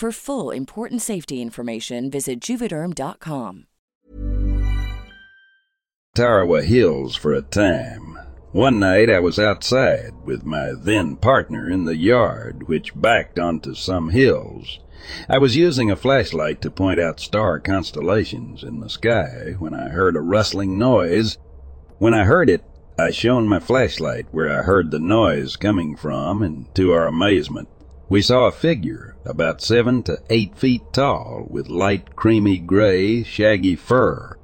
For full important safety information, visit juvederm.com. Tarawa Hills for a time. One night I was outside with my then partner in the yard, which backed onto some hills. I was using a flashlight to point out star constellations in the sky when I heard a rustling noise. When I heard it, I shone my flashlight where I heard the noise coming from, and to our amazement, we saw a figure about seven to eight feet tall with light creamy gray, shaggy fur.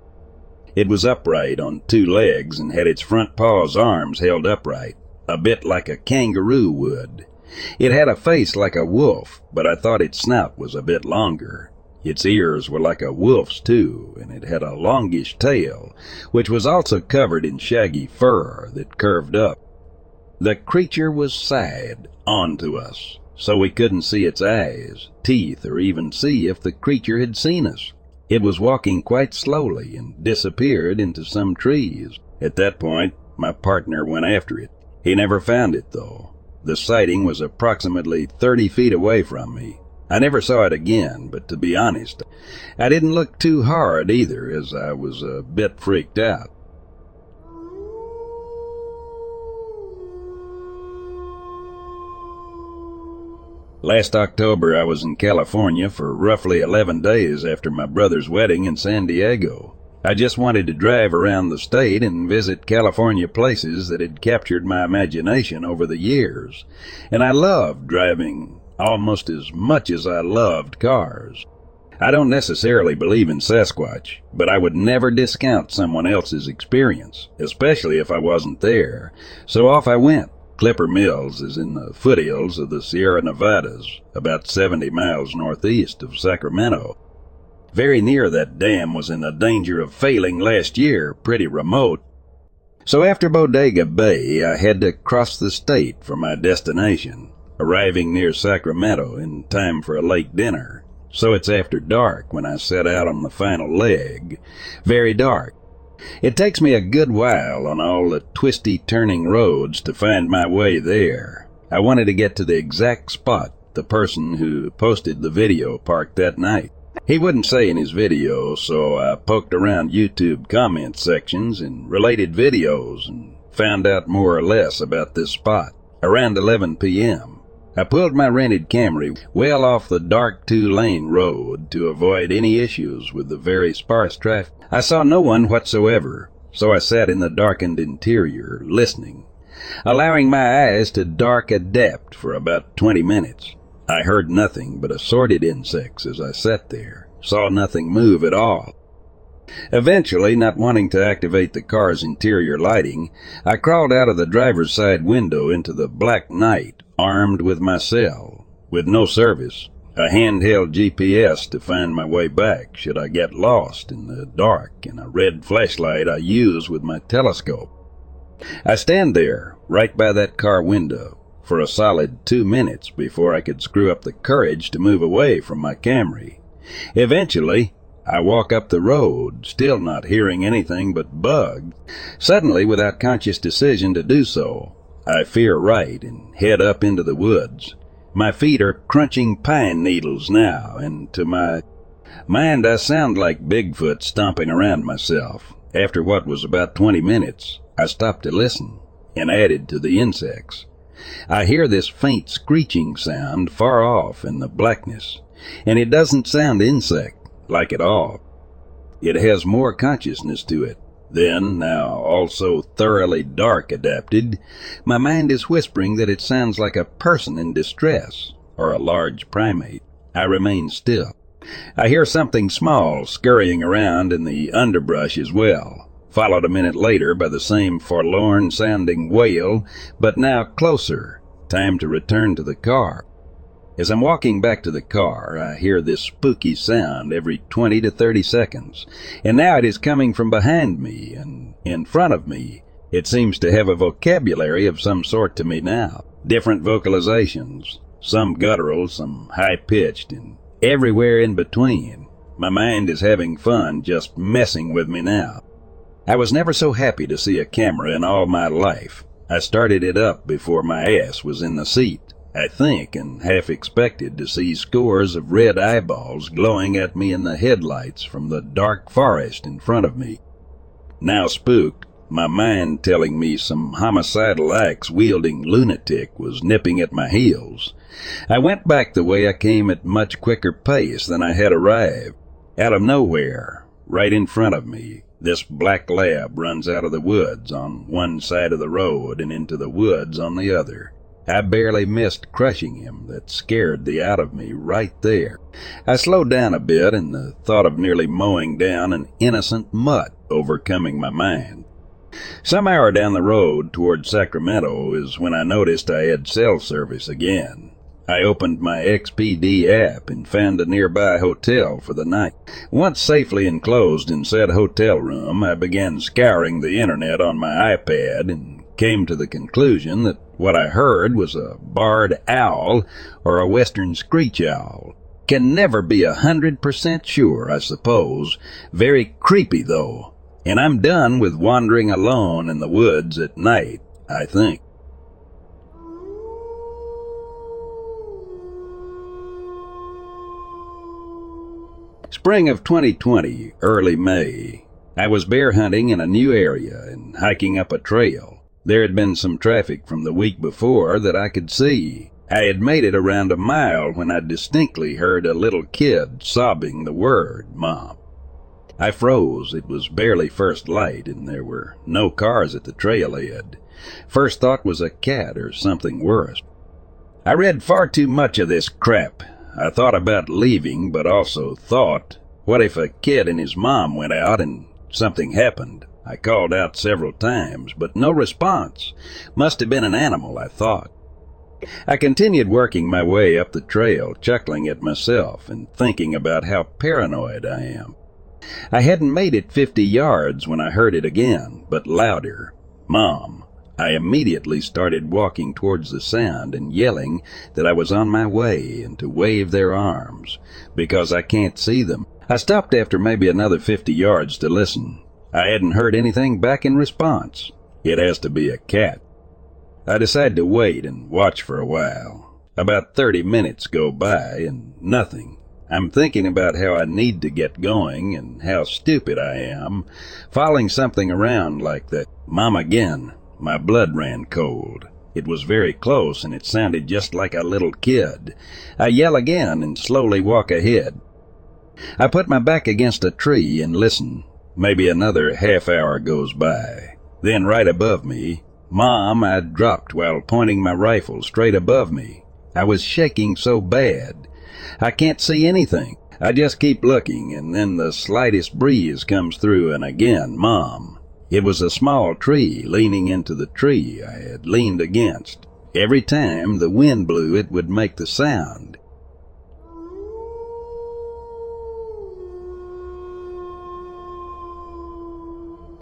It was upright on two legs and had its front paws arms held upright, a bit like a kangaroo would. It had a face like a wolf, but I thought its snout was a bit longer. Its ears were like a wolf's too, and it had a longish tail, which was also covered in shaggy fur that curved up. The creature was side on to us, so we couldn't see its eyes, teeth, or even see if the creature had seen us. It was walking quite slowly and disappeared into some trees. At that point, my partner went after it. He never found it, though. The sighting was approximately 30 feet away from me. I never saw it again, but to be honest, I didn't look too hard either, as I was a bit freaked out. Last October, I was in California for roughly 11 days after my brother's wedding in San Diego. I just wanted to drive around the state and visit California places that had captured my imagination over the years. And I loved driving almost as much as I loved cars. I don't necessarily believe in Sasquatch, but I would never discount someone else's experience, especially if I wasn't there. So off I went. Clipper Mills is in the foothills of the Sierra Nevadas, about 70 miles northeast of Sacramento. Very near that dam was in the danger of failing last year, pretty remote. So after Bodega Bay, I had to cross the state for my destination, arriving near Sacramento in time for a late dinner. So it's after dark when I set out on the final leg. Very dark. It takes me a good while on all the twisty turning roads to find my way there. I wanted to get to the exact spot the person who posted the video parked that night. He wouldn't say in his video, so I poked around YouTube comment sections and related videos and found out more or less about this spot. Around 11 p.m., I pulled my rented Camry well off the dark two lane road to avoid any issues with the very sparse traffic. I saw no one whatsoever, so I sat in the darkened interior, listening, allowing my eyes to dark adapt for about 20 minutes. I heard nothing but assorted insects as I sat there, saw nothing move at all. Eventually, not wanting to activate the car's interior lighting, I crawled out of the driver's side window into the black night armed with my cell, with no service, a handheld GPS to find my way back should I get lost in the dark, and a red flashlight I use with my telescope. I stand there, right by that car window, for a solid two minutes before I could screw up the courage to move away from my Camry. Eventually, I walk up the road, still not hearing anything but bugs, suddenly without conscious decision to do so. I veer right and head up into the woods. My feet are crunching pine needles now, and to my mind I sound like Bigfoot stomping around myself. After what was about twenty minutes, I stopped to listen and added to the insects. I hear this faint screeching sound far off in the blackness, and it doesn't sound insect like at all. It has more consciousness to it, then, now also thoroughly dark adapted, my mind is whispering that it sounds like a person in distress, or a large primate. I remain still. I hear something small scurrying around in the underbrush as well, followed a minute later by the same forlorn sounding wail, but now closer. Time to return to the car. As I'm walking back to the car, I hear this spooky sound every 20 to 30 seconds, and now it is coming from behind me and in front of me. It seems to have a vocabulary of some sort to me now. Different vocalizations, some guttural, some high pitched, and everywhere in between. My mind is having fun just messing with me now. I was never so happy to see a Camry in all my life. I started it up before my ass was in the seat. I think, and half expected to see scores of red eyeballs glowing at me in the headlights from the dark forest in front of me. Now spooked, my mind telling me some homicidal axe wielding lunatic was nipping at my heels. I went back the way I came at much quicker pace than I had arrived. Out of nowhere, right in front of me, this black lab runs out of the woods on one side of the road and into the woods on the other. I barely missed crushing him. That scared the out of me right there. I slowed down a bit and the thought of nearly mowing down an innocent mutt overcoming my mind. Some hour down the road toward Sacramento is when I noticed I had cell service again. I opened my Expedia app and found a nearby hotel for the night. Once safely enclosed in said hotel room, I began scouring the internet on my iPad and came to the conclusion that what I heard was a barred owl or a western screech owl. Can never be a hundred percent sure, I suppose. Very creepy, though. And I'm done with wandering alone in the woods at night, I think. Spring of 2020, early May. I was bear hunting in a new area and hiking up a trail. There had been some traffic from the week before that I could see. I had made it around a mile when I distinctly heard a little kid sobbing the word, Mom. I froze. It was barely first light, and there were no cars at the trailhead. First thought was a cat or something worse. I read far too much of this crap. I thought about leaving, but also thought, what if a kid and his mom went out and something happened? I called out several times, but no response. Must have been an animal, I thought. I continued working my way up the trail, chuckling at myself and thinking about how paranoid I am. I hadn't made it fifty yards when I heard it again, but louder. Mom. I immediately started walking towards the sound and yelling that I was on my way and to wave their arms, because I can't see them. I stopped after maybe another fifty yards to listen. I hadn't heard anything back in response. It has to be a cat. I decide to wait and watch for a while. About thirty minutes go by and nothing. I'm thinking about how I need to get going and how stupid I am, following something around like that. Mom again. My blood ran cold. It was very close and it sounded just like a little kid. I yell again and slowly walk ahead. I put my back against a tree and listen. Maybe another half hour goes by. Then right above me, Mom, I dropped while pointing my rifle straight above me. I was shaking so bad. I can't see anything. I just keep looking, and then the slightest breeze comes through, and again, Mom. It was a small tree leaning into the tree I had leaned against. Every time the wind blew, it would make the sound.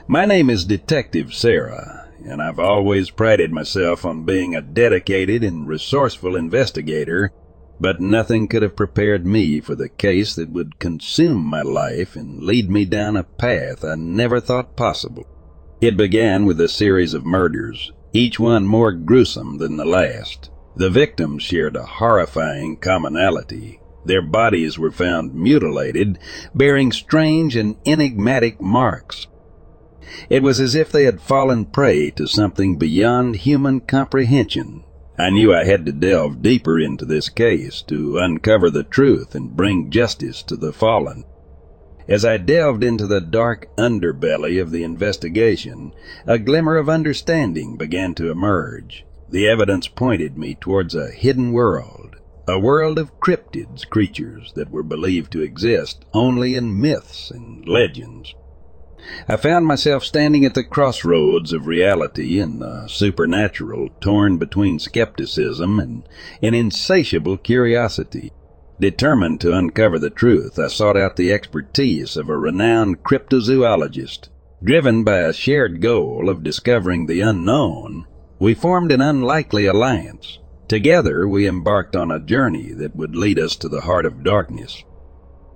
My name is Detective Sarah, and I've always prided myself on being a dedicated and resourceful investigator, but nothing could have prepared me for the case that would consume my life and lead me down a path I never thought possible. It began with a series of murders, each one more gruesome than the last. The victims shared a horrifying commonality. Their bodies were found mutilated, bearing strange and enigmatic marks. It was as if they had fallen prey to something beyond human comprehension. I knew I had to delve deeper into this case to uncover the truth and bring justice to the fallen. As I delved into the dark underbelly of the investigation, a glimmer of understanding began to emerge. The evidence pointed me towards a hidden world, a world of cryptids, creatures that were believed to exist only in myths and legends. I found myself standing at the crossroads of reality and the supernatural, torn between skepticism and an insatiable curiosity. Determined to uncover the truth, I sought out the expertise of a renowned cryptozoologist. Driven by a shared goal of discovering the unknown, we formed an unlikely alliance. Together, we embarked on a journey that would lead us to the heart of darkness.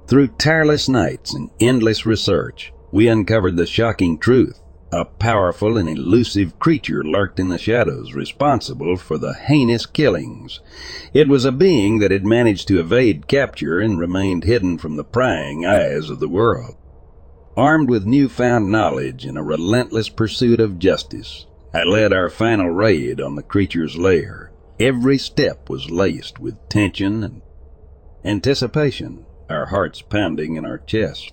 Through tireless nights and endless research, we uncovered the shocking truth a powerful and elusive creature lurked in the shadows, responsible for the heinous killings. It was a being that had managed to evade capture and remained hidden from the prying eyes of the world. Armed with newfound knowledge and a relentless pursuit of justice, I led our final raid on the creature's lair. Every step was laced with tension and anticipation, our hearts pounding in our chests.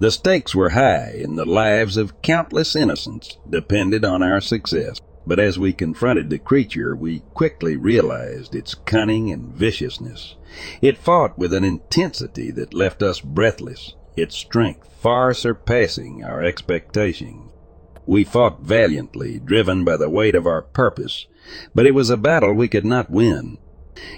The stakes were high, and the lives of countless innocents depended on our success. But as we confronted the creature, we quickly realized its cunning and viciousness. It fought with an intensity that left us breathless, its strength far surpassing our expectation. We fought valiantly, driven by the weight of our purpose, but it was a battle we could not win.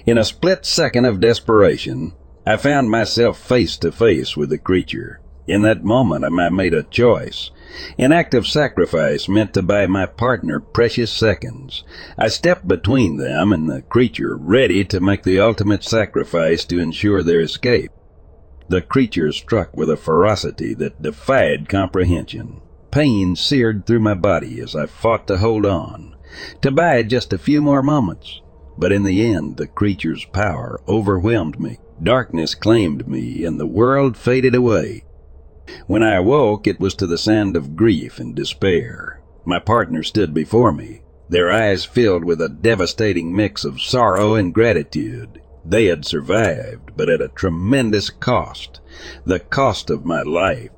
In a split second of desperation, I found myself face to face with the creature. In that moment, I made a choice. An act of sacrifice meant to buy my partner precious seconds. I stepped between them and the creature, ready to make the ultimate sacrifice to ensure their escape. The creature struck with a ferocity that defied comprehension. Pain seared through my body as I fought to hold on, to buy just a few more moments. But in the end, the creature's power overwhelmed me. Darkness claimed me, and the world faded away. When I awoke, it was to the sound of grief and despair. My partner stood before me, their eyes filled with a devastating mix of sorrow and gratitude. They had survived, but at a tremendous cost, the cost of my life.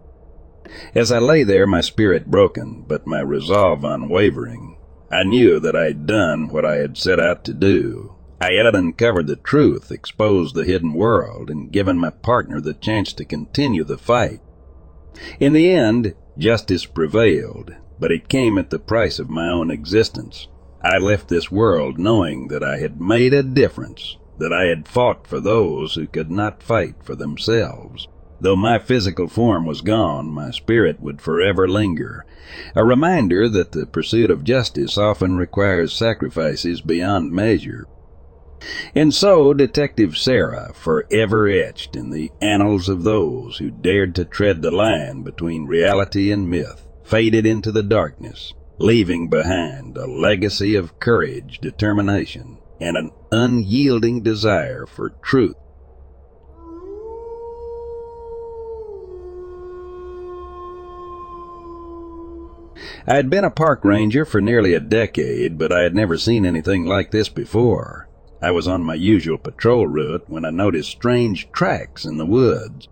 As I lay there, my spirit broken, but my resolve unwavering, I knew that I had done what I had set out to do. I had uncovered the truth, exposed the hidden world, and given my partner the chance to continue the fight. In the end, justice prevailed, but it came at the price of my own existence. I left this world knowing that I had made a difference, that I had fought for those who could not fight for themselves. Though my physical form was gone, my spirit would forever linger, a reminder that the pursuit of justice often requires sacrifices beyond measure. And so Detective Sarah, forever etched in the annals of those who dared to tread the line between reality and myth, faded into the darkness, leaving behind a legacy of courage, determination, and an unyielding desire for truth. I had been a park ranger for nearly a decade, but I had never seen anything like this before. I was on my usual patrol route when I noticed strange tracks in the woods.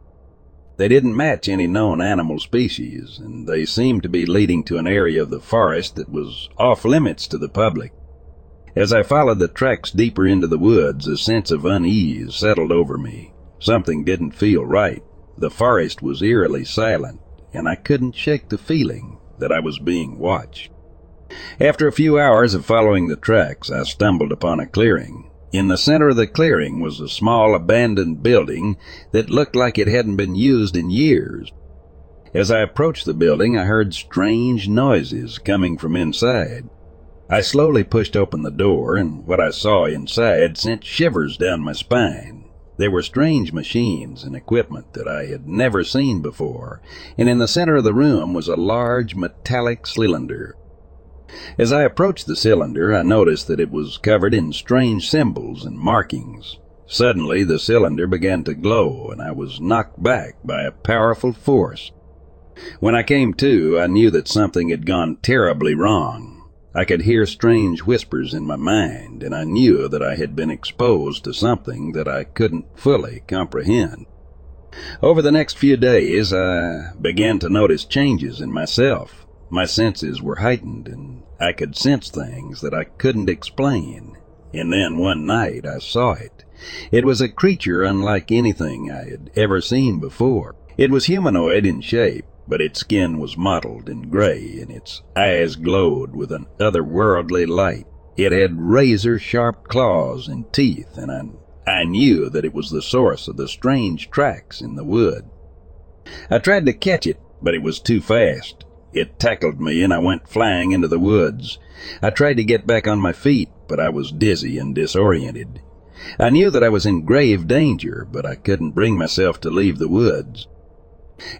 They didn't match any known animal species, and they seemed to be leading to an area of the forest that was off limits to the public. As I followed the tracks deeper into the woods, a sense of unease settled over me. Something didn't feel right. The forest was eerily silent, and I couldn't shake the feeling that I was being watched. After a few hours of following the tracks, I stumbled upon a clearing. In the center of the clearing was a small abandoned building that looked like it hadn't been used in years. As I approached the building, I heard strange noises coming from inside. I slowly pushed open the door, and what I saw inside sent shivers down my spine. There were strange machines and equipment that I had never seen before, and in the center of the room was a large metallic cylinder. As I approached the cylinder, I noticed that it was covered in strange symbols and markings. Suddenly, the cylinder began to glow, and I was knocked back by a powerful force. When I came to, I knew that something had gone terribly wrong. I could hear strange whispers in my mind, and I knew that I had been exposed to something that I couldn't fully comprehend. Over the next few days, I began to notice changes in myself. My senses were heightened, and I could sense things that I couldn't explain. And then one night I saw it. It was a creature unlike anything I had ever seen before. It was humanoid in shape, but its skin was mottled and gray, and its eyes glowed with an otherworldly light. It had razor sharp claws and teeth, and I, I knew that it was the source of the strange tracks in the wood. I tried to catch it, but it was too fast. It tackled me, and I went flying into the woods. I tried to get back on my feet, but I was dizzy and disoriented. I knew that I was in grave danger, but I couldn't bring myself to leave the woods.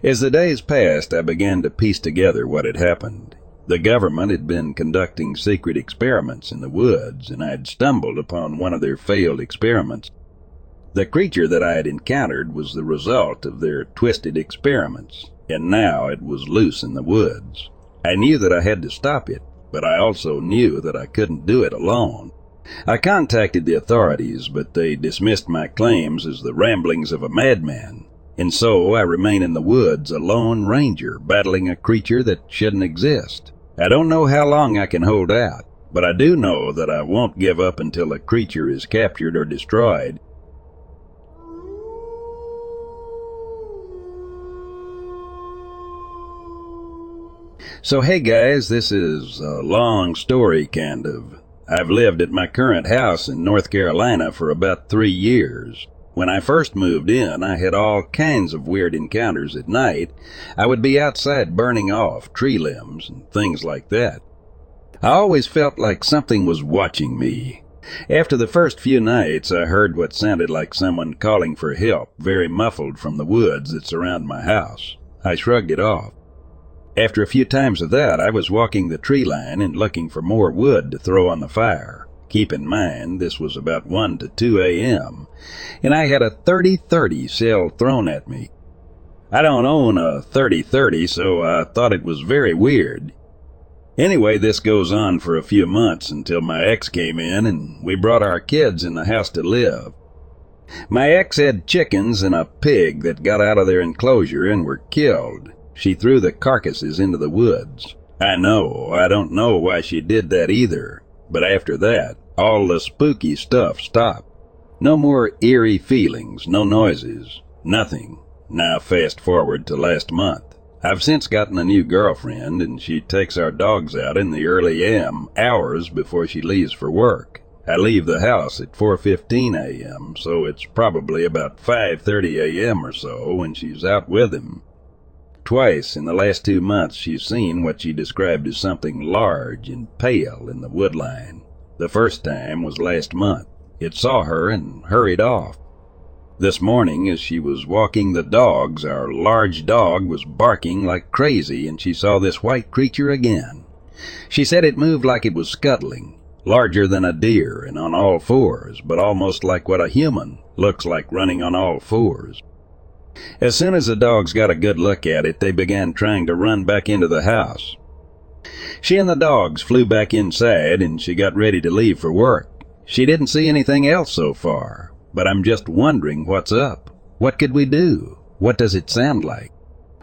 As the days passed, I began to piece together what had happened. The government had been conducting secret experiments in the woods, and I had stumbled upon one of their failed experiments. The creature that I had encountered was the result of their twisted experiments, and now it was loose in the woods. I knew that I had to stop it, but I also knew that I couldn't do it alone. I contacted the authorities, but they dismissed my claims as the ramblings of a madman. And so I remain in the woods, a lone ranger, battling a creature that shouldn't exist. I don't know how long I can hold out, but I do know that I won't give up until the creature is captured or destroyed. So hey guys, this is a long story kind of. I've lived at my current house in North Carolina for about three years. When I first moved in, I had all kinds of weird encounters at night. I would be outside burning off tree limbs and things like that. I always felt like something was watching me. After the first few nights, I heard what sounded like someone calling for help, very muffled from the woods that surround my house. I shrugged it off. After a few times of that, I was walking the tree line and looking for more wood to throw on the fire. Keep in mind, this was about 1 to 2 a.m., and I had a 30-30 shell thrown at me. I don't own a 30-30, so I thought it was very weird. Anyway, this goes on for a few months until my ex came in and we brought our kids in the house to live. My ex had chickens and a pig that got out of their enclosure and were killed. She threw the carcasses into the woods. I know, I don't know why she did that either, but after that, all the spooky stuff stopped. No more eerie feelings, no noises, nothing. Now fast forward to last month. I've since gotten a new girlfriend, and she takes our dogs out in the early AM, hours before she leaves for work. I leave the house at 4:15 a.m., so it's probably about 5:30 a.m. or so when she's out with him. Twice in the last two months she's seen what she described as something large and pale in the woodline. The first time was last month. It saw her and hurried off. This morning, as she was walking the dogs, our large dog was barking like crazy, and she saw this white creature again. She said it moved like it was scuttling, larger than a deer and on all fours, but almost like what a human looks like running on all fours. As soon as the dogs got a good look at it, they began trying to run back into the house. She and the dogs flew back inside and she got ready to leave for work. She didn't see anything else so far, but I'm just wondering what's up. What could we do? What does it sound like?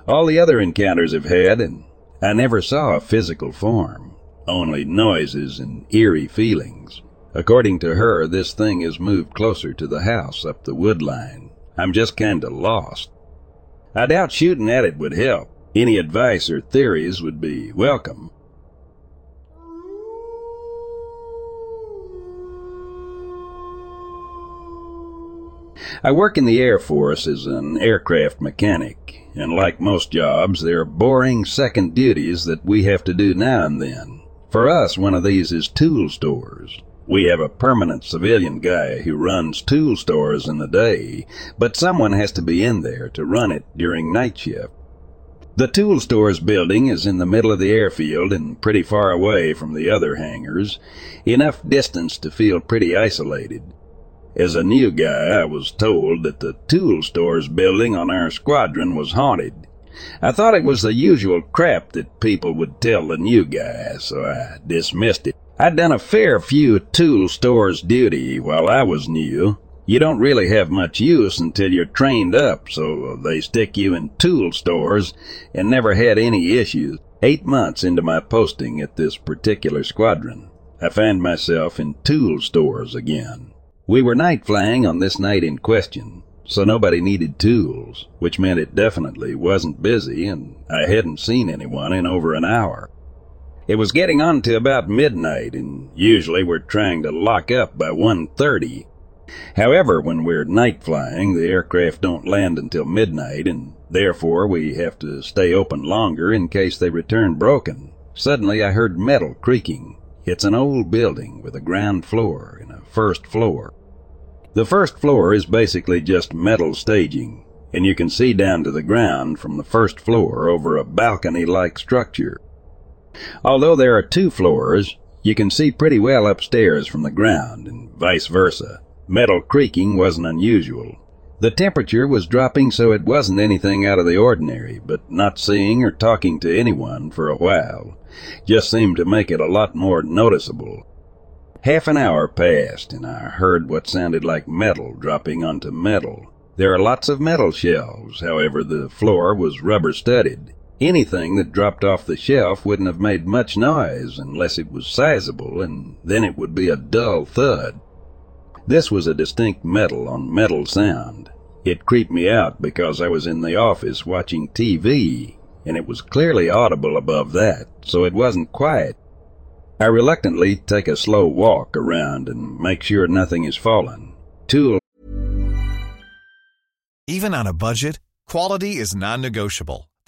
All the other encounters I've had, and I never saw a physical form, only noises and eerie feelings. According to her, this thing has moved closer to the house up the wood line. I'm just kinda lost. I doubt shooting at it would help. Any advice or theories would be welcome. I work in the Air Force as an aircraft mechanic, and like most jobs, there are boring second duties that we have to do now and then. For us, one of these is tool stores. We have a permanent civilian guy who runs tool stores in the day, but someone has to be in there to run it during night shift. The tool stores building is in the middle of the airfield and pretty far away from the other hangars, enough distance to feel pretty isolated. As a new guy, I was told that the tool stores building on our squadron was haunted. I thought it was the usual crap that people would tell the new guy, so I dismissed it. I'd done a fair few tool stores duty while I was new. You don't really have much use until you're trained up, so they stick you in tool stores and never had any issues. Eight months into my posting at this particular squadron, I found myself in tool stores again. We were night flying on this night in question, so nobody needed tools, which meant it definitely wasn't busy and I hadn't seen anyone in over an hour. It was getting on to about midnight and usually we're trying to lock up by 1.30. However, when we're night flying, the aircraft don't land until midnight and therefore we have to stay open longer in case they return broken. Suddenly I heard metal creaking. It's an old building with a ground floor and a first floor. The first floor is basically just metal staging, and you can see down to the ground from the first floor over a balcony-like structure. Although there are two floors, you can see pretty well upstairs from the ground, and vice versa. Metal creaking wasn't unusual. The temperature was dropping so it wasn't anything out of the ordinary, but not seeing or talking to anyone for a while just seemed to make it a lot more noticeable. Half an hour passed, and I heard what sounded like metal dropping onto metal. There are lots of metal shelves, however, the floor was rubber studded. Anything that dropped off the shelf wouldn't have made much noise unless it was sizable, and then it would be a dull thud. This was a distinct metal on metal sound. It creeped me out because I was in the office watching TV, and it was clearly audible above that, so it wasn't quiet. I reluctantly take a slow walk around and make sure nothing is fallen. Tool. Even on a budget, quality is non-negotiable.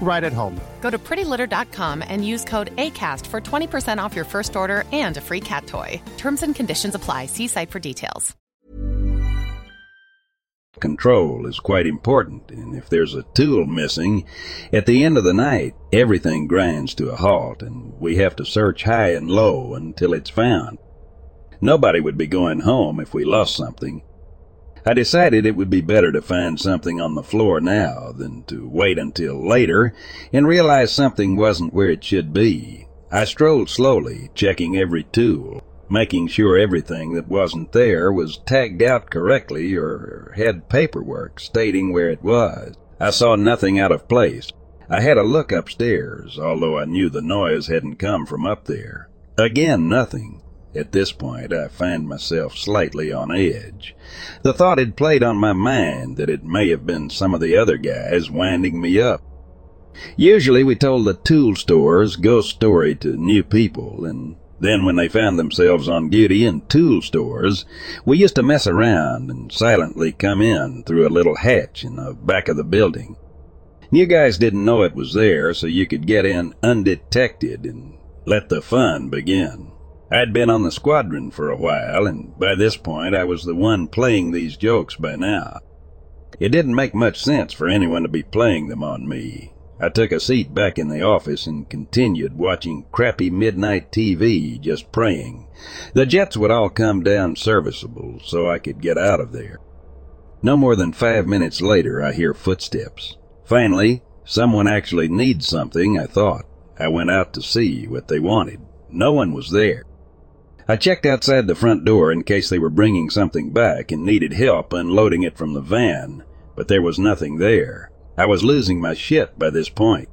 right at home. Go to prettylitter.com and use code ACAST for 20% off your first order and a free cat toy. Terms and conditions apply. See site for details. Control is quite important, and if there's a tool missing, at the end of the night, everything grinds to a halt, and we have to search high and low until it's found. Nobody would be going home if we lost something. I decided it would be better to find something on the floor now than to wait until later and realize something wasn't where it should be. I strolled slowly, checking every tool, making sure everything that wasn't there was tagged out correctly or had paperwork stating where it was. I saw nothing out of place. I had a look upstairs, although I knew the noise hadn't come from up there. Again, nothing. At this point, I find myself slightly on edge. The thought had played on my mind that it may have been some of the other guys winding me up. Usually we told the tool store's ghost story to new people, and then when they found themselves on duty in tool stores, we used to mess around and silently come in through a little hatch in the back of the building. New guys didn't know it was there, so you could get in undetected and let the fun begin. I'd been on the squadron for a while, and by this point I was the one playing these jokes by now. It didn't make much sense for anyone to be playing them on me. I took a seat back in the office and continued watching crappy midnight TV, just praying. The jets would all come down serviceable so I could get out of there. No more than five minutes later, I hear footsteps. Finally, someone actually needs something, I thought. I went out to see what they wanted. No one was there. I checked outside the front door in case they were bringing something back and needed help unloading it from the van, but there was nothing there. I was losing my shit by this point.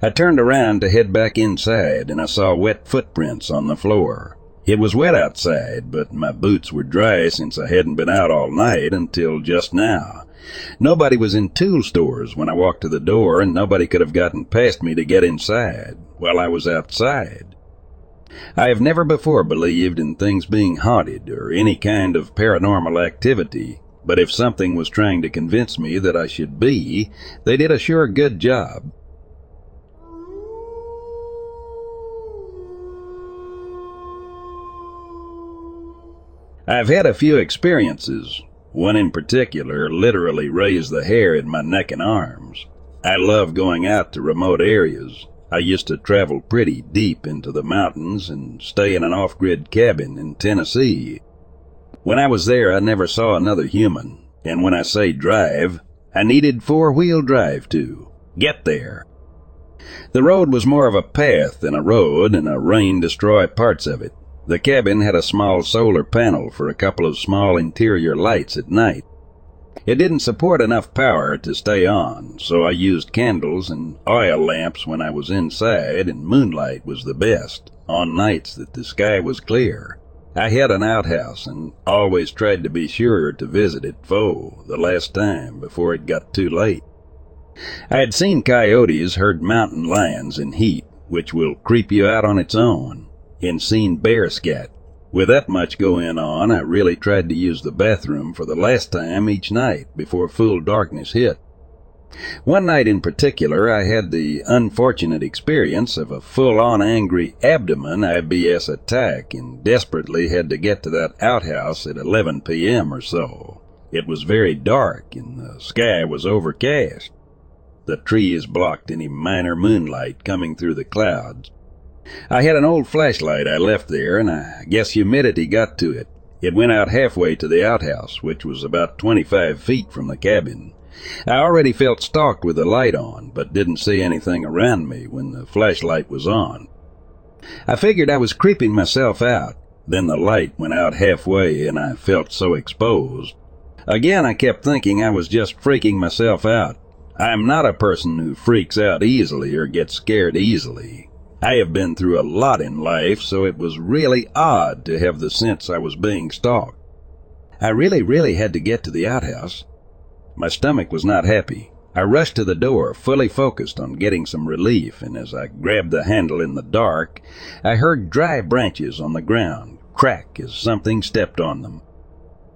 I turned around to head back inside and I saw wet footprints on the floor. It was wet outside, but my boots were dry since I hadn't been out all night until just now. Nobody was in tool stores when I walked to the door, and nobody could have gotten past me to get inside while I was outside. I have never before believed in things being haunted or any kind of paranormal activity, but if something was trying to convince me that I should be, they did a sure good job. I've had a few experiences. One in particular literally raised the hair in my neck and arms. I love going out to remote areas, I used to travel pretty deep into the mountains and stay in an off-grid cabin in Tennessee. When I was there, I never saw another human, and when I say drive, I needed four-wheel drive to get there. The road was more of a path than a road, and a rain destroyed parts of it. The cabin had a small solar panel for a couple of small interior lights at night. It didn't support enough power to stay on, so I used candles and oil lamps when I was inside, and moonlight was the best, on nights that the sky was clear. I had an outhouse and always tried to be sure to visit it full the last time before it got too late. I had seen coyotes, heard mountain lions in heat, which will creep you out on its own, and seen bear scat, with that much going on, I really tried to use the bathroom for the last time each night before full darkness hit. One night in particular, I had the unfortunate experience of a full-on angry abdomen IBS attack and desperately had to get to that outhouse at 11 p.m. or so. It was very dark and the sky was overcast. The trees blocked any minor moonlight coming through the clouds. I had an old flashlight I left there, and I guess humidity got to it. It went out halfway to the outhouse, which was about 25 feet from the cabin. I already felt stalked with the light on, but didn't see anything around me when the flashlight was on. I figured I was creeping myself out. Then the light went out halfway and I felt so exposed. Again, I kept thinking I was just freaking myself out. I am not a person who freaks out easily or gets scared easily. I have been through a lot in life, so it was really odd to have the sense I was being stalked. I really, really had to get to the outhouse. My stomach was not happy. I rushed to the door, fully focused on getting some relief, and as I grabbed the handle in the dark, I heard dry branches on the ground crack as something stepped on them.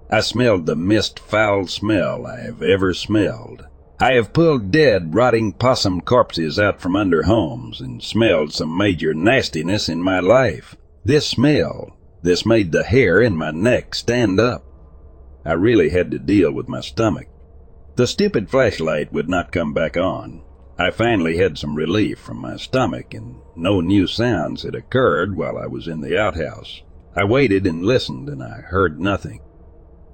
I smelled the mist foul smell I have ever smelled. I have pulled dead, rotting possum corpses out from under homes and smelled some major nastiness in my life. This smell, this made the hair in my neck stand up. I really had to deal with my stomach. The stupid flashlight would not come back on. I finally had some relief from my stomach, and no new sounds had occurred while I was in the outhouse. I waited and listened, and I heard nothing.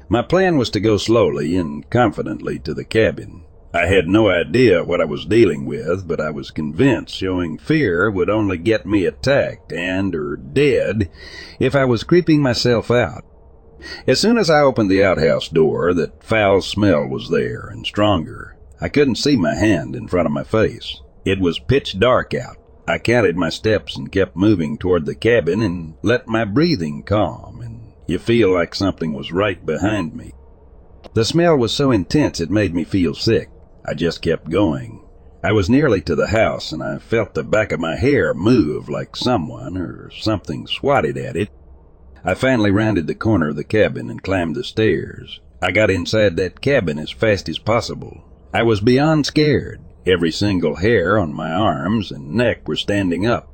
My plan was to go slowly and confidently to the cabin. I had no idea what I was dealing with, but I was convinced showing fear would only get me attacked and or dead if I was creeping myself out. As soon as I opened the outhouse door, that foul smell was there and stronger. I couldn't see my hand in front of my face. It was pitch dark out. I counted my steps and kept moving toward the cabin and let my breathing calm, and you feel like something was right behind me. The smell was so intense it made me feel sick. I just kept going. I was nearly to the house and I felt the back of my hair move like someone or something swatted at it. I finally rounded the corner of the cabin and climbed the stairs. I got inside that cabin as fast as possible. I was beyond scared. Every single hair on my arms and neck were standing up.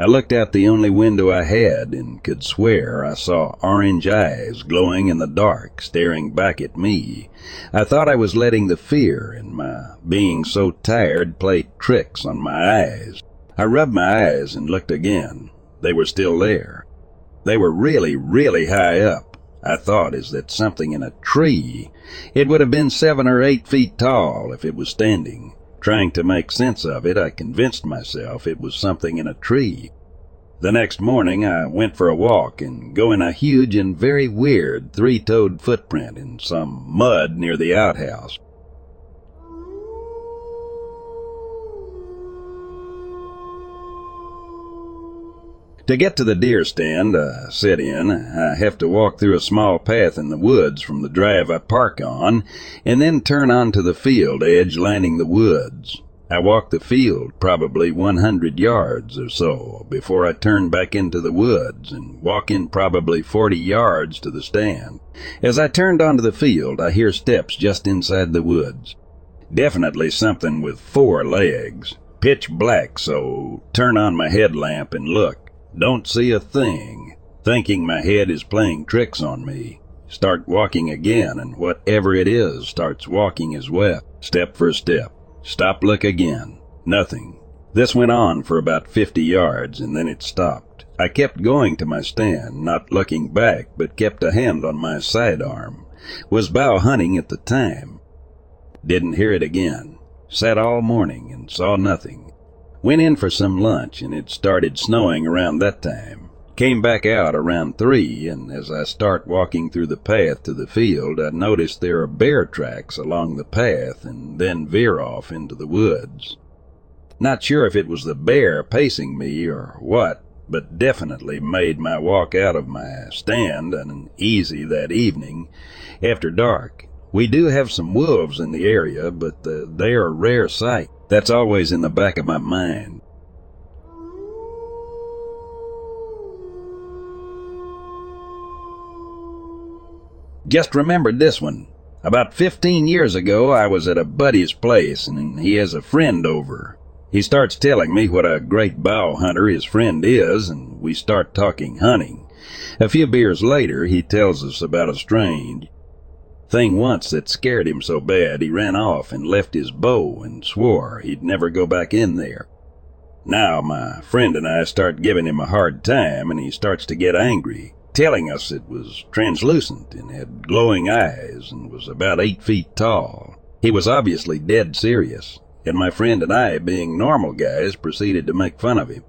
I looked out the only window I had and could swear I saw orange eyes glowing in the dark, staring back at me. I thought I was letting the fear and my being so tired play tricks on my eyes. I rubbed my eyes and looked again. They were still there. They were really, really high up. I thought, is that something in a tree? It would have been seven or eight feet tall if it was standing. Trying to make sense of it, I convinced myself it was something in a tree. The next morning, I went for a walk and go in a huge and very weird three-toed footprint in some mud near the outhouse. To get to the deer stand I sit in, I have to walk through a small path in the woods from the drive I park on, and then turn onto the field edge lining the woods. I walk the field probably 100 yards or so before I turn back into the woods and walk in probably 40 yards to the stand. As I turned onto the field, I hear steps just inside the woods. Definitely something with four legs. Pitch black, so turn on my headlamp and look. Don't see a thing. Thinking my head is playing tricks on me. Start walking again, and whatever it is starts walking as well, step for step. Stop, look again. Nothing. This went on for about 50 yards, and then it stopped. I kept going to my stand, not looking back, but kept a hand on my sidearm. Was bow hunting at the time. Didn't hear it again. Sat all morning and saw nothing. Went in for some lunch and it started snowing around that time. Came back out around three and as I start walking through the path to the field, I notice there are bear tracks along the path and then veer off into the woods. Not sure if it was the bear pacing me or what, but definitely made my walk out of my stand uneasy that evening after dark. We do have some wolves in the area, but uh, they are rare sight. That's always in the back of my mind. Just remembered this one. About 15 years ago, I was at a buddy's place, and he has a friend over. He starts telling me what a great bow hunter his friend is, and we start talking hunting. A few beers later, he tells us about a strange, Thing once that scared him so bad he ran off and left his bow and swore he'd never go back in there. Now my friend and I start giving him a hard time and he starts to get angry, telling us it was translucent and had glowing eyes and was about eight feet tall. He was obviously dead serious, and my friend and I, being normal guys, proceeded to make fun of him.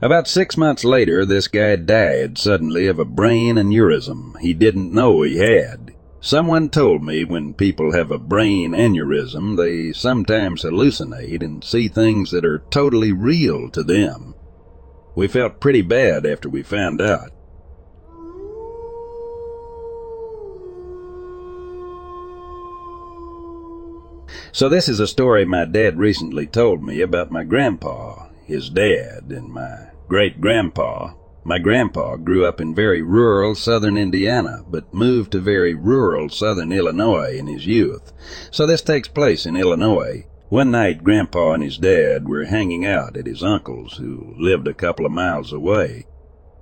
About six months later, this guy died suddenly of a brain aneurysm he didn't know he had. Someone told me when people have a brain aneurysm, they sometimes hallucinate and see things that are totally real to them. We felt pretty bad after we found out. So this is a story my dad recently told me about my grandpa, his dad, and my great grandpa. My grandpa grew up in very rural southern Indiana, but moved to very rural southern Illinois in his youth. So this takes place in Illinois. One night, Grandpa and his dad were hanging out at his uncle's, who lived a couple of miles away.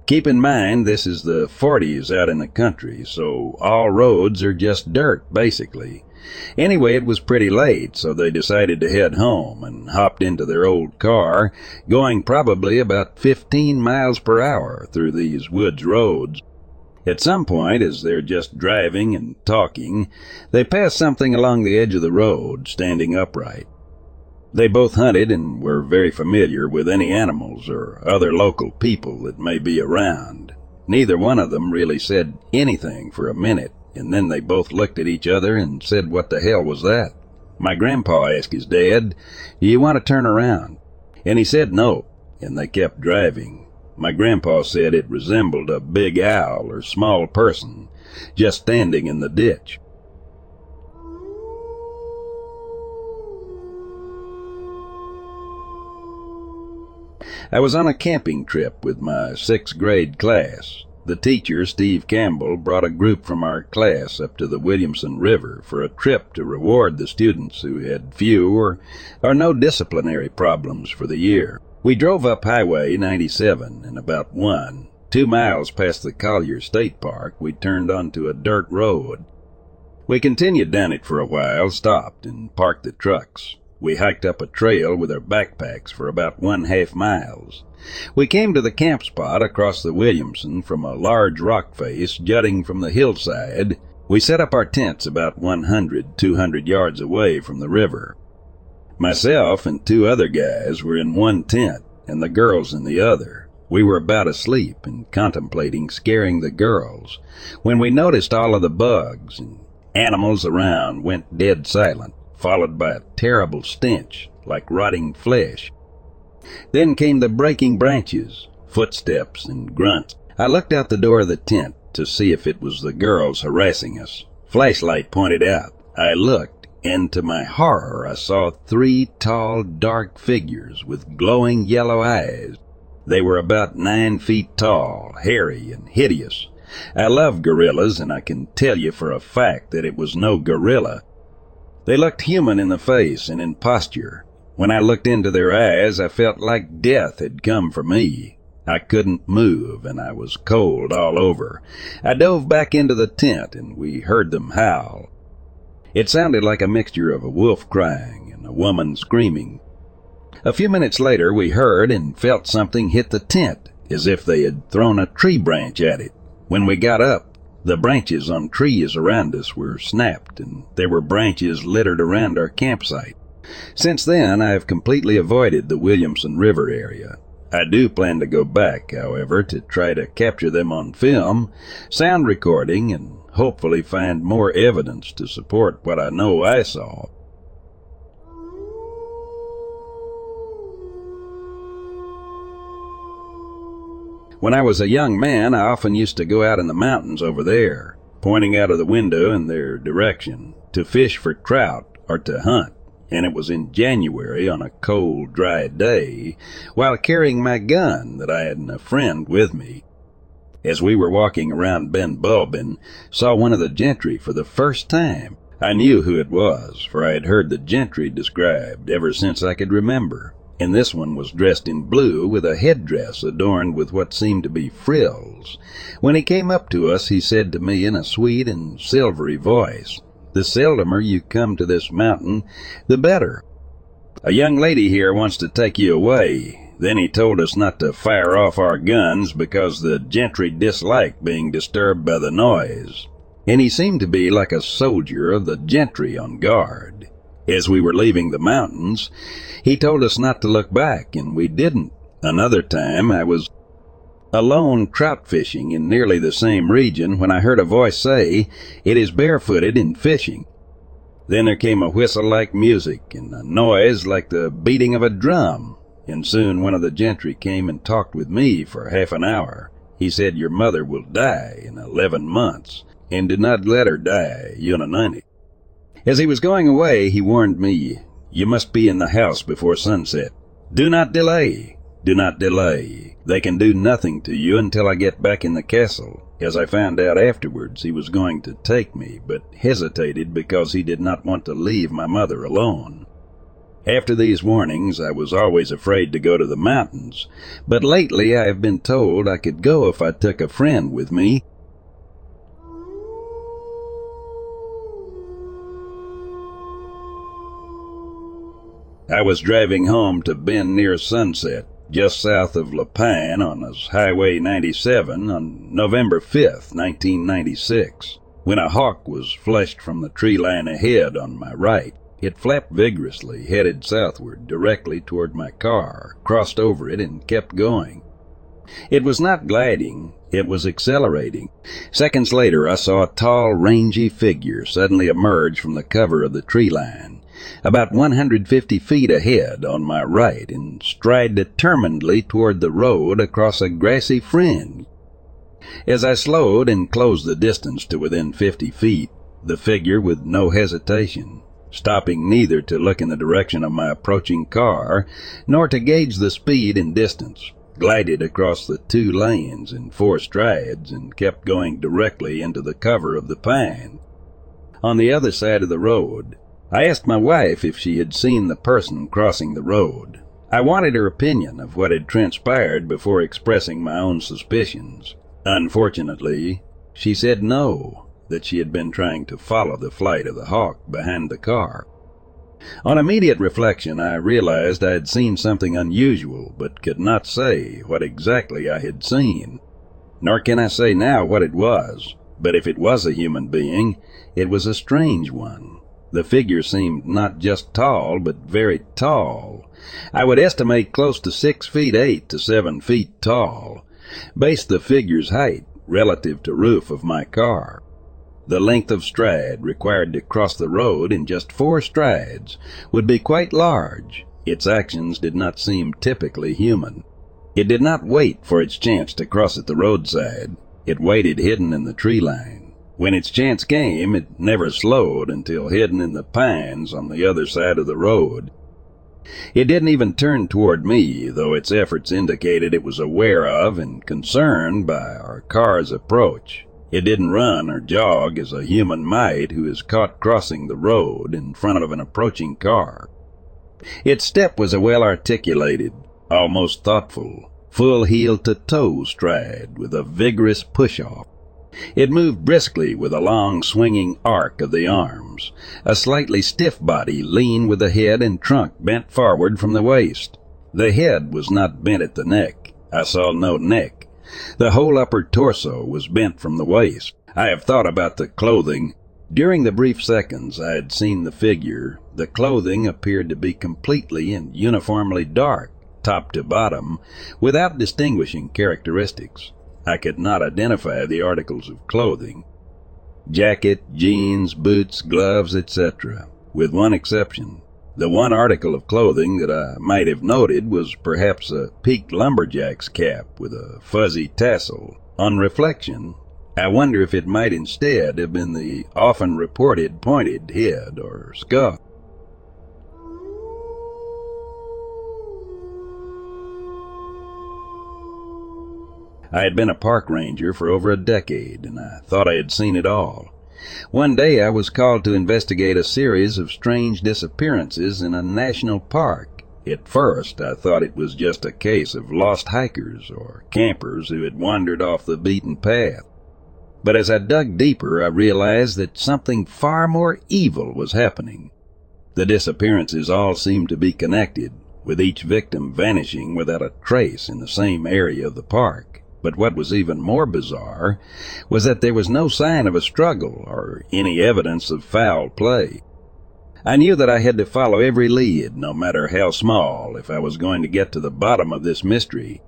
Keep in mind, this is the 40s out in the country, so all roads are just dirt, basically. Anyway, it was pretty late, so they decided to head home and hopped into their old car, going probably about 15 miles per hour through these woods roads. At some point, as they're just driving and talking, they pass something along the edge of the road, standing upright. They both hunted and were very familiar with any animals or other local people that may be around. Neither one of them really said anything for a minute and then they both looked at each other and said, What the hell was that? My grandpa asked his dad, Do you want to turn around? And he said no, and they kept driving. My grandpa said it resembled a big owl or small person just standing in the ditch. I was on a camping trip with my sixth grade class. The teacher, Steve Campbell, brought a group from our class up to the Williamson River for a trip to reward the students who had few or, or no disciplinary problems for the year. We drove up Highway 97 and about one, two miles past the Collier State Park, we turned onto a dirt road. We continued down it for a while, stopped, and parked the trucks. We hiked up a trail with our backpacks for about one half miles. We came to the camp spot across the Williamson from a large rock face jutting from the hillside. We set up our tents about 100, 200 yards away from the river. Myself and two other guys were in one tent and the girls in the other. We were about asleep and contemplating scaring the girls when we noticed all of the bugs and animals around went dead silent, followed by a terrible stench like rotting flesh. Then came the breaking branches, footsteps, and grunts. I looked out the door of the tent to see if it was the girls harassing us. Flashlight pointed out. I looked, and to my horror I saw three tall, dark figures with glowing yellow eyes. They were about nine feet tall, hairy, and hideous. I love gorillas, and I can tell you for a fact that it was no gorilla. They looked human in the face and in posture, when I looked into their eyes, I felt like death had come for me. I couldn't move, and I was cold all over. I dove back into the tent, and we heard them howl. It sounded like a mixture of a wolf crying and a woman screaming. A few minutes later, we heard and felt something hit the tent, as if they had thrown a tree branch at it. When we got up, the branches on trees around us were snapped, and there were branches littered around our campsite. Since then, I have completely avoided the Williamson River area. I do plan to go back, however, to try to capture them on film, sound recording, and hopefully find more evidence to support what I know I saw. When I was a young man, I often used to go out in the mountains over there, pointing out of the window in their direction, to fish for trout or to hunt and it was in January on a cold, dry day, while carrying my gun that I had a friend with me. As we were walking around Ben Bulbin, saw one of the gentry for the first time. I knew who it was, for I had heard the gentry described ever since I could remember, and this one was dressed in blue with a headdress adorned with what seemed to be frills. When he came up to us, he said to me in a sweet and silvery voice, the seldomer you come to this mountain, the better. A young lady here wants to take you away. Then he told us not to fire off our guns because the gentry dislike being disturbed by the noise. And he seemed to be like a soldier of the gentry on guard. As we were leaving the mountains, he told us not to look back, and we didn't. Another time I was alone trout fishing in nearly the same region when I heard a voice say, It is barefooted in fishing. Then there came a whistle like music and a noise like the beating of a drum, and soon one of the gentry came and talked with me for half an hour. He said, Your mother will die in eleven months, and did not let her die unanimity. As he was going away, he warned me, You must be in the house before sunset. Do not delay. Do not delay. They can do nothing to you until I get back in the castle. As I found out afterwards, he was going to take me, but hesitated because he did not want to leave my mother alone. After these warnings, I was always afraid to go to the mountains, but lately I have been told I could go if I took a friend with me. I was driving home to Bend near sunset just south of La Pine on Highway 97 on November 5th, 1996, when a hawk was flushed from the tree line ahead on my right. It flapped vigorously, headed southward, directly toward my car, crossed over it, and kept going. It was not gliding, it was accelerating. Seconds later, I saw a tall, rangy figure suddenly emerge from the cover of the tree line about 150 feet ahead on my right and stride determinedly toward the road across a grassy fringe. As I slowed and closed the distance to within 50 feet, the figure, with no hesitation, stopping neither to look in the direction of my approaching car nor to gauge the speed and distance, glided across the two lanes in four strides and kept going directly into the cover of the pine. On the other side of the road, I asked my wife if she had seen the person crossing the road. I wanted her opinion of what had transpired before expressing my own suspicions. Unfortunately, she said no, that she had been trying to follow the flight of the hawk behind the car. On immediate reflection, I realized I had seen something unusual, but could not say what exactly I had seen. Nor can I say now what it was, but if it was a human being, it was a strange one. The figure seemed not just tall, but very tall. I would estimate close to six feet eight to seven feet tall. Base the figure's height relative to roof of my car. The length of stride required to cross the road in just four strides would be quite large. Its actions did not seem typically human. It did not wait for its chance to cross at the roadside. It waited hidden in the tree line. When its chance came, it never slowed until hidden in the pines on the other side of the road. It didn't even turn toward me, though its efforts indicated it was aware of and concerned by our car's approach. It didn't run or jog as a human might who is caught crossing the road in front of an approaching car. Its step was a well articulated, almost thoughtful, full heel to toe stride with a vigorous push off. It moved briskly with a long swinging arc of the arms, a slightly stiff body lean with the head and trunk bent forward from the waist. The head was not bent at the neck. I saw no neck. The whole upper torso was bent from the waist. I have thought about the clothing. During the brief seconds I had seen the figure, the clothing appeared to be completely and uniformly dark, top to bottom, without distinguishing characteristics. I could not identify the articles of clothing jacket, jeans, boots, gloves, etc., with one exception. The one article of clothing that I might have noted was perhaps a peaked lumberjack's cap with a fuzzy tassel. On reflection, I wonder if it might instead have been the often reported pointed head or skull. I had been a park ranger for over a decade, and I thought I had seen it all. One day I was called to investigate a series of strange disappearances in a national park. At first, I thought it was just a case of lost hikers or campers who had wandered off the beaten path. But as I dug deeper, I realized that something far more evil was happening. The disappearances all seemed to be connected, with each victim vanishing without a trace in the same area of the park. But what was even more bizarre was that there was no sign of a struggle or any evidence of foul play. I knew that I had to follow every lead, no matter how small, if I was going to get to the bottom of this mystery.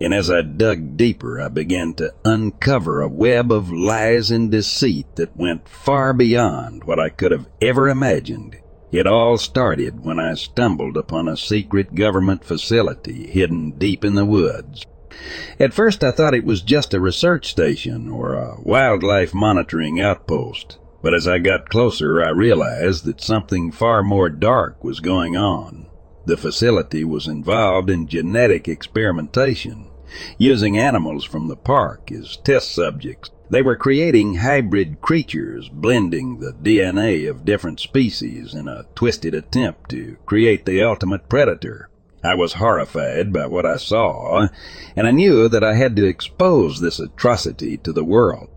And as I dug deeper, I began to uncover a web of lies and deceit that went far beyond what I could have ever imagined. It all started when I stumbled upon a secret government facility hidden deep in the woods. At first I thought it was just a research station or a wildlife monitoring outpost, but as I got closer I realized that something far more dark was going on. The facility was involved in genetic experimentation, using animals from the park as test subjects. They were creating hybrid creatures, blending the DNA of different species in a twisted attempt to create the ultimate predator. I was horrified by what I saw, and I knew that I had to expose this atrocity to the world.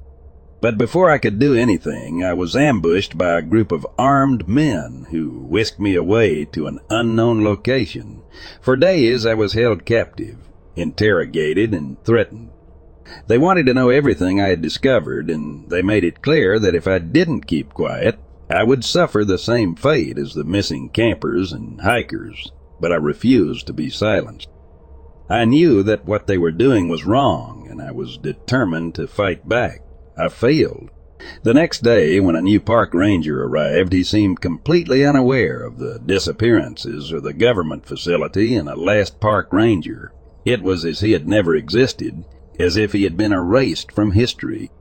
But before I could do anything, I was ambushed by a group of armed men who whisked me away to an unknown location. For days I was held captive, interrogated, and threatened. They wanted to know everything I had discovered, and they made it clear that if I didn't keep quiet, I would suffer the same fate as the missing campers and hikers but I refused to be silenced. I knew that what they were doing was wrong, and I was determined to fight back. I failed. The next day, when a new park ranger arrived, he seemed completely unaware of the disappearances of the government facility and a last park ranger. It was as if he had never existed, as if he had been erased from history.